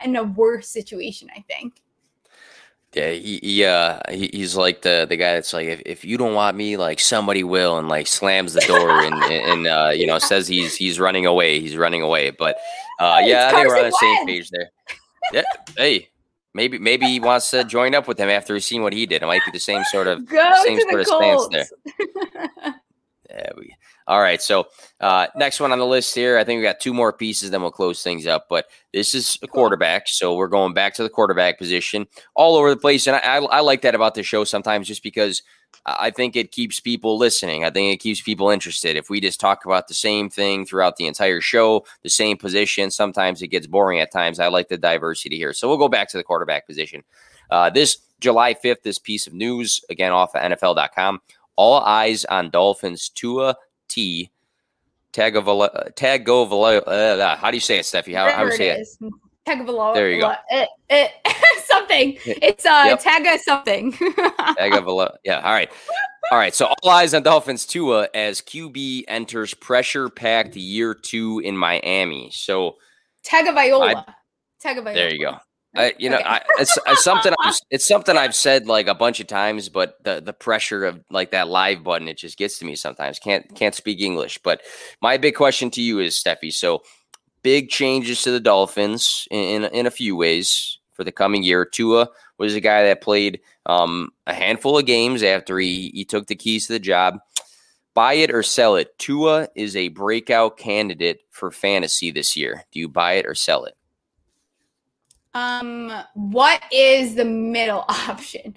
in a worse situation, I think. Yeah, he, he uh he, he's like the the guy that's like if, if you don't want me, like somebody will, and like slams the door and and uh you know says he's he's running away, he's running away. But uh yeah, I think we're on the same page there. Yeah, hey, Maybe maybe he wants to join up with him after he's seen what he did. It might be the same sort of Go same sort of stance there. yeah, we, all right. So uh, next one on the list here, I think we got two more pieces, then we'll close things up. But this is a quarterback, so we're going back to the quarterback position, all over the place, and I, I, I like that about the show sometimes, just because I think it keeps people listening. I think it keeps people interested. If we just talk about the same thing throughout the entire show, the same position, sometimes it gets boring at times. I like the diversity here. So we'll go back to the quarterback position. Uh, this July 5th, this piece of news, again off of NFL.com. All eyes on Dolphins Tua T. Tagovailoa. Tagovailoa. Uh, how do you say it, Stephie? How, how do you say it? it? Tagovailoa. There you go. It, it, something. It's uh yep. Taga something. Tagovailoa. Yeah. All right. All right. So all eyes on Dolphins Tua as QB enters pressure packed year two in Miami. So tag of Iola. Tagovailoa. Tagovailoa. There you go. I, you know, okay. I, it's, it's something I've, it's something I've said like a bunch of times, but the the pressure of like that live button, it just gets to me sometimes. Can't can't speak English. But my big question to you is, Stephie. So big changes to the Dolphins in in, in a few ways for the coming year. Tua was a guy that played um, a handful of games after he he took the keys to the job. Buy it or sell it. Tua is a breakout candidate for fantasy this year. Do you buy it or sell it? Um, what is the middle option?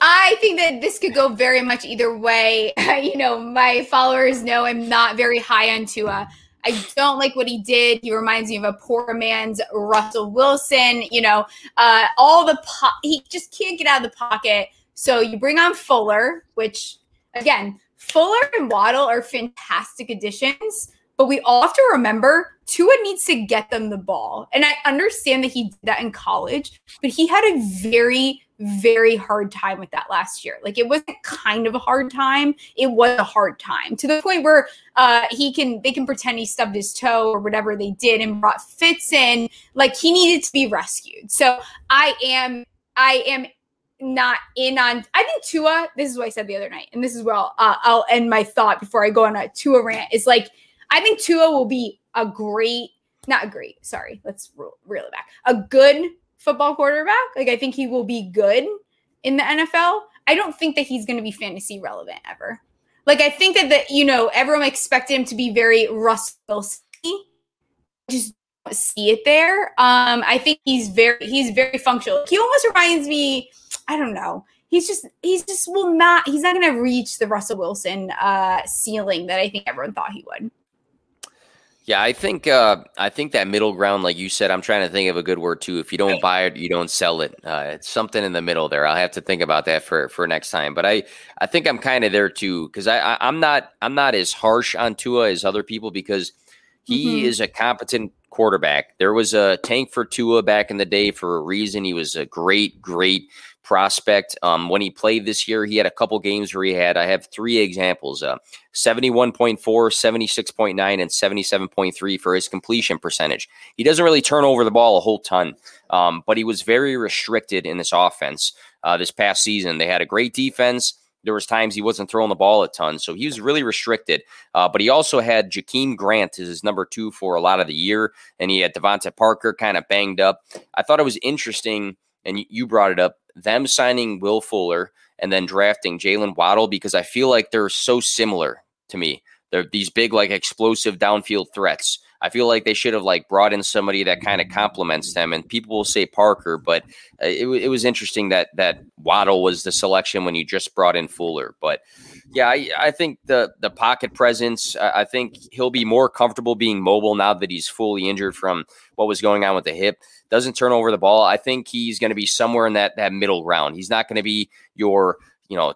I think that this could go very much either way. you know, my followers know I'm not very high on Tua. I don't like what he did. He reminds me of a poor man's Russell Wilson. You know, uh, all the po- he just can't get out of the pocket. So you bring on Fuller, which again, Fuller and Waddle are fantastic additions. But we all have to remember Tua needs to get them the ball. And I understand that he did that in college, but he had a very, very hard time with that last year. Like it wasn't kind of a hard time, it was a hard time to the point where uh, he can they can pretend he stubbed his toe or whatever they did and brought Fitz in. Like he needed to be rescued. So I am I am not in on. I think Tua. This is what I said the other night, and this is where I'll, uh, I'll end my thought before I go on a Tua rant. Is like I think Tua will be a great, not great, sorry, let's reel it back. A good football quarterback. Like I think he will be good in the NFL. I don't think that he's going to be fantasy relevant ever. Like I think that that you know everyone expected him to be very Russell. Just see it there. Um, I think he's very he's very functional. He almost reminds me. I don't know. He's just he's just will not. He's not going to reach the Russell Wilson uh, ceiling that I think everyone thought he would. Yeah, I think uh, I think that middle ground, like you said, I'm trying to think of a good word too. If you don't buy it, you don't sell it. Uh, it's something in the middle there. I'll have to think about that for for next time. But I I think I'm kind of there too because I, I am not I'm not as harsh on Tua as other people because he mm-hmm. is a competent quarterback. There was a tank for Tua back in the day for a reason. He was a great great prospect. Um, when he played this year, he had a couple games where he had, I have three examples uh, 71.4, 76.9, and 77.3 for his completion percentage. He doesn't really turn over the ball a whole ton, um, but he was very restricted in this offense uh, this past season. They had a great defense. There was times he wasn't throwing the ball a ton, so he was really restricted. Uh, but he also had Jakeem Grant as his number two for a lot of the year, and he had DeVante Parker kind of banged up. I thought it was interesting, and you brought it up them signing Will Fuller and then drafting Jaylen Waddle because I feel like they're so similar to me. They're these big, like explosive downfield threats. I feel like they should have like brought in somebody that kind of complements them. And people will say Parker, but uh, it, it was interesting that that Waddle was the selection when you just brought in Fuller. But yeah, I, I think the the pocket presence. I think he'll be more comfortable being mobile now that he's fully injured from what was going on with the hip. Doesn't turn over the ball. I think he's going to be somewhere in that that middle ground. He's not going to be your you know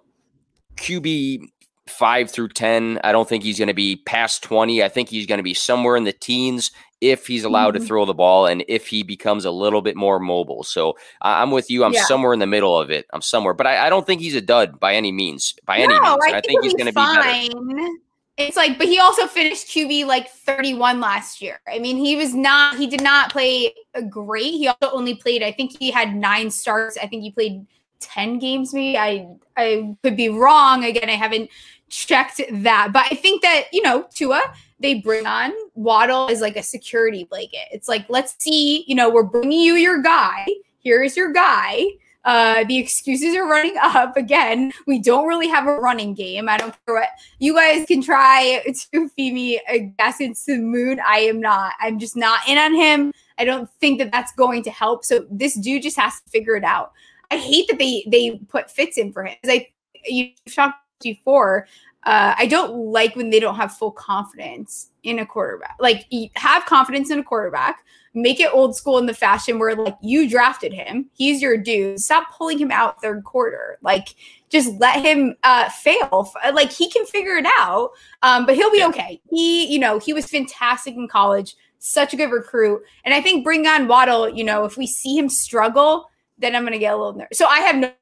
QB five through 10. I don't think he's going to be past 20. I think he's going to be somewhere in the teens if he's allowed mm-hmm. to throw the ball and if he becomes a little bit more mobile. So I'm with you. I'm yeah. somewhere in the middle of it. I'm somewhere, but I, I, don't think he's a dud by any means. By no, any means. I think, I think he's going to be better. It's like, but he also finished QB like 31 last year. I mean, he was not, he did not play great. He also only played, I think he had nine starts. I think he played 10 games, maybe. I I could be wrong. Again, I haven't checked that. But I think that, you know, Tua, they bring on Waddle as like a security blanket. It's like, let's see, you know, we're bringing you your guy. Here is your guy. Uh, the excuses are running up again. We don't really have a running game. I don't care what you guys can try to feed me a guess into the moon. I am not. I'm just not in on him. I don't think that that's going to help. So this dude just has to figure it out. I hate that they they put Fitz in for him. I you talked before. Uh, I don't like when they don't have full confidence in a quarterback. Like, have confidence in a quarterback. Make it old school in the fashion where, like, you drafted him. He's your dude. Stop pulling him out third quarter. Like, just let him uh, fail. Like, he can figure it out, um, but he'll be okay. He, you know, he was fantastic in college. Such a good recruit. And I think bring on Waddle, you know, if we see him struggle, then I'm going to get a little nervous. So I have no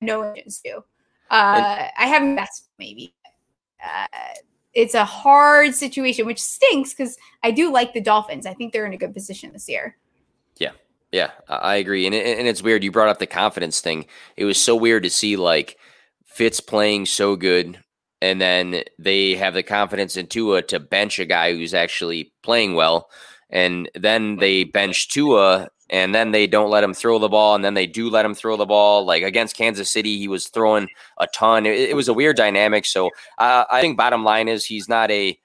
no engines to. Uh, I have best maybe. Uh, it's a hard situation, which stinks because I do like the Dolphins. I think they're in a good position this year. Yeah, Yeah, I agree, and it, and it's weird. You brought up the confidence thing. It was so weird to see like Fitz playing so good, and then they have the confidence in Tua to bench a guy who's actually playing well, and then they bench Tua, and then they don't let him throw the ball, and then they do let him throw the ball. Like against Kansas City, he was throwing a ton. It, it was a weird dynamic. So uh, I think bottom line is he's not a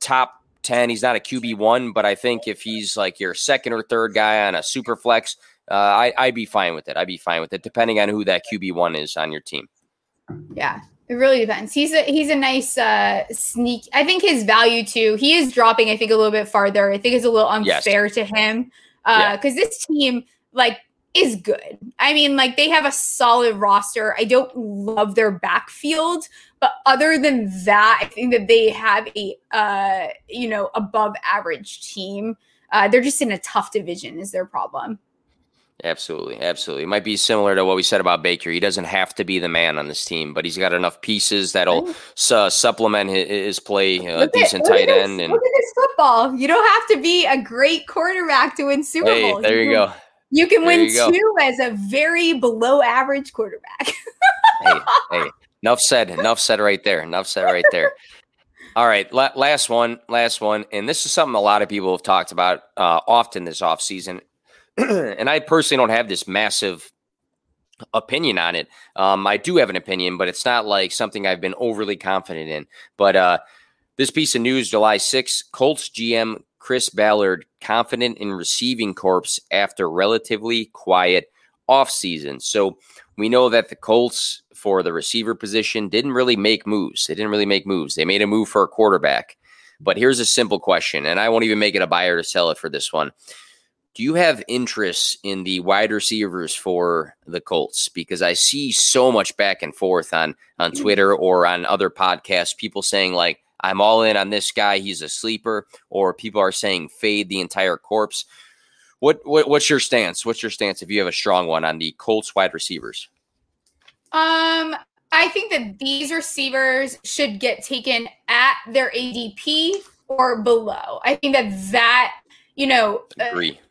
top 10. He's not a QB1, but I think if he's like your second or third guy on a super flex, uh, I, I'd be fine with it. I'd be fine with it, depending on who that QB1 is on your team. Yeah. It really depends. He's a he's a nice uh sneak. I think his value too. He is dropping. I think a little bit farther. I think it's a little unfair yes. to him because uh, yeah. this team like is good. I mean, like they have a solid roster. I don't love their backfield, but other than that, I think that they have a uh, you know above average team. Uh, they're just in a tough division. Is their problem? Absolutely, absolutely. It might be similar to what we said about Baker. He doesn't have to be the man on this team, but he's got enough pieces that'll uh, supplement his, his play. A uh, decent at, tight end. and look at this football. You don't have to be a great quarterback to win Super hey, Bowl. There you, you go. You can there win you two as a very below average quarterback. hey, hey, Enough said. Enough said right there. Enough said right there. All right, last one, last one, and this is something a lot of people have talked about uh, often this offseason. and I personally don't have this massive opinion on it. Um, I do have an opinion, but it's not like something I've been overly confident in. But uh, this piece of news, July 6th, Colts GM Chris Ballard confident in receiving corps after relatively quiet offseason. So we know that the Colts for the receiver position didn't really make moves. They didn't really make moves. They made a move for a quarterback. But here's a simple question, and I won't even make it a buyer to sell it for this one. Do you have interest in the wide receivers for the Colts? Because I see so much back and forth on on mm. Twitter or on other podcasts, people saying like, "I'm all in on this guy; he's a sleeper," or people are saying fade the entire corpse. What, what what's your stance? What's your stance if you have a strong one on the Colts wide receivers? Um, I think that these receivers should get taken at their ADP or below. I think that that you know. Uh, Agree. Uh,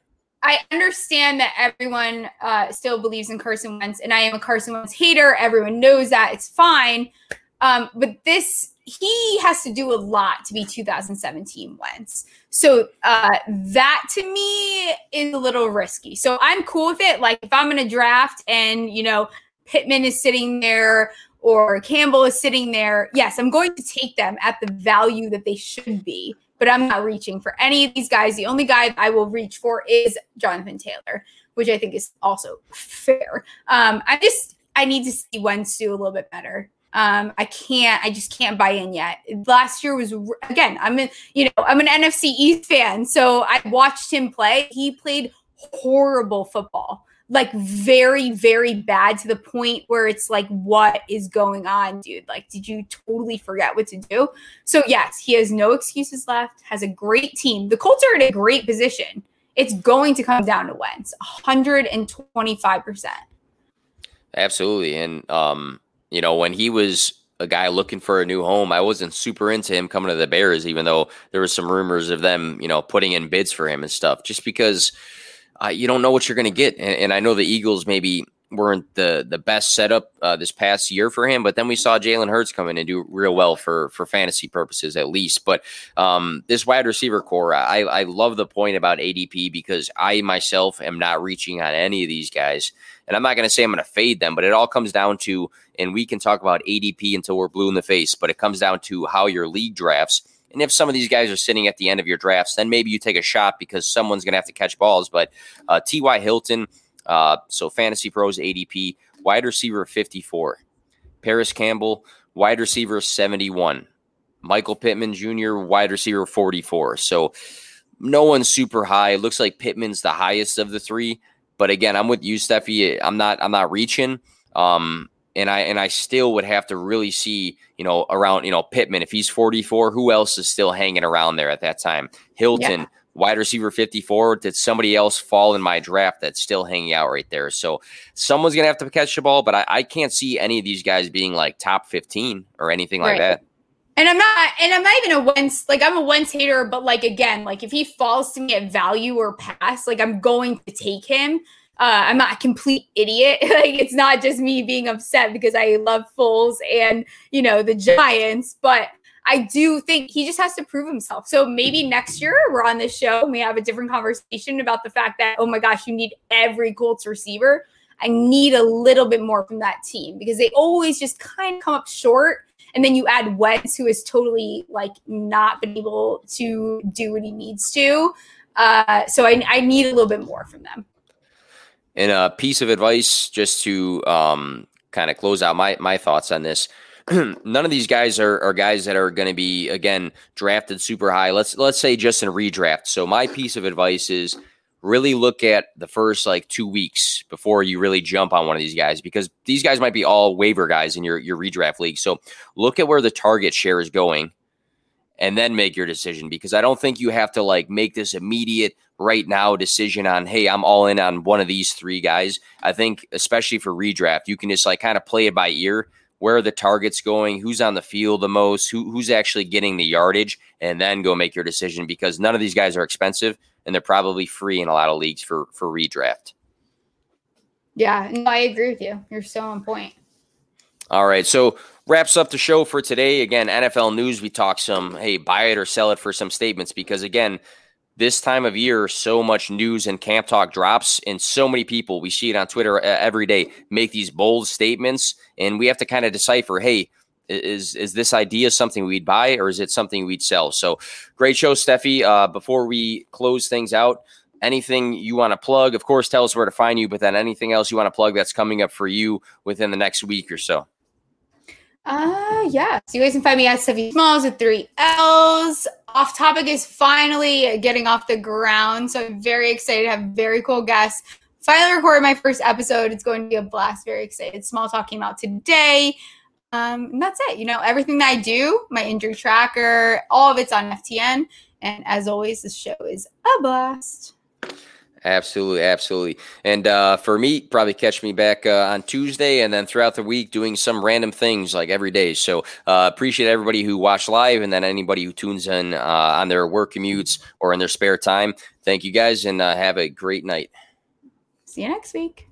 I understand that everyone uh, still believes in Carson Wentz, and I am a Carson Wentz hater. Everyone knows that. It's fine. Um, but this, he has to do a lot to be 2017 Wentz. So uh, that to me is a little risky. So I'm cool with it. Like if I'm going to draft and, you know, Pittman is sitting there or Campbell is sitting there, yes, I'm going to take them at the value that they should be, but I'm not reaching for any of these guys. The only guy I will reach for is Jonathan Taylor, which I think is also fair. Um, I just I need to see Wentz do a little bit better. Um, I can't, I just can't buy in yet. Last year was again, I'm in, you know, I'm an NFC East fan, so I watched him play. He played horrible football like very very bad to the point where it's like what is going on dude like did you totally forget what to do so yes he has no excuses left has a great team the colts are in a great position it's going to come down to wentz 125% absolutely and um you know when he was a guy looking for a new home. I wasn't super into him coming to the Bears, even though there was some rumors of them, you know, putting in bids for him and stuff. Just because uh, you don't know what you're going to get. And, and, I know the Eagles maybe weren't the the best setup uh, this past year for him, but then we saw Jalen Hurts come in and do real well for for fantasy purposes at least. But um, this wide receiver core, I I love the point about ADP because I myself am not reaching on any of these guys, and I'm not going to say I'm going to fade them, but it all comes down to, and we can talk about ADP until we're blue in the face, but it comes down to how your league drafts and if some of these guys are sitting at the end of your drafts, then maybe you take a shot because someone's going to have to catch balls. But uh, T.Y. Hilton, uh, so Fantasy Pros ADP, wide receiver 54. Parris Campbell, wide receiver 71. Michael Pittman Jr., wide receiver 44. So no one's super high. It looks like Pittman's the highest of the three. But again, I'm with you, Stephie. I'm not I'm not reaching. Um, and I and I still would have to really see, you know, around, you know, Pittman. If he's 44, who else is still hanging around there at that time? Hilton, yeah. wide receiver 54. Did somebody else fall in my draft that's still hanging out right there? So someone's gonna have to catch the ball, but I, I can't see any of these guys being like top 15 or anything like that. And I'm not, and I'm not even a Wentz, like I'm a Wentz hater, but like again, like if he falls to me at value or pass, like I'm going to take him. Uh, I'm not a complete idiot. like it's not just me being upset because I love Foles and you know the Giants, but I do think he just has to prove himself. So maybe next year we're on this show and we have a different conversation about the fact that, oh my gosh, you need every Colts receiver. I need a little bit more from that team because they always just kind of come up short. And then you add Wentz, who is totally like not been able to do what he needs to. Uh, so I, I need a little bit more from them. And a piece of advice just to um, kind of close out my, my thoughts on this. none of these guys are, are guys that are going to be again drafted super high. Let's let's say just in redraft. So my piece of advice is really look at the first like two weeks before you really jump on one of these guys because these guys might be all waiver guys in your your redraft league. So look at where the target share is going and then make your decision because I don't think you have to like make this immediate right now decision on hey I'm all in on one of these three guys. I think especially for redraft you can just like kind of play it by ear where are the targets going, who's on the field the most, who, who's actually getting the yardage, and then go make your decision because none of these guys are expensive and they're probably free in a lot of leagues for for redraft. Yeah, no, I agree with you. You're so on point. All right, so wraps up the show for today. Again, NFL news. We talk some hey, buy it or sell it for some statements because again, this time of year, so much news and camp talk drops, and so many people we see it on Twitter uh, every day make these bold statements, and we have to kind of decipher, hey, is is this idea something we'd buy or is it something we'd sell? So, great show, Stephie. Uh, before we close things out, anything you want to plug? Of course, tell us where to find you, but then anything else you want to plug that's coming up for you within the next week or so. Uh, yeah. So you guys can find me at Stephie Smalls with three L's. Off topic is finally getting off the ground. So I'm very excited to have very cool guests. Finally recorded my first episode. It's going to be a blast. Very excited. Small talking about today. Um, and that's it. You know, everything that I do, my injury tracker, all of it's on FTN. And as always, this show is a blast. Absolutely, absolutely. And uh, for me, probably catch me back uh, on Tuesday and then throughout the week doing some random things like every day. So uh, appreciate everybody who watched live and then anybody who tunes in uh, on their work commutes or in their spare time. Thank you guys and uh, have a great night. See you next week.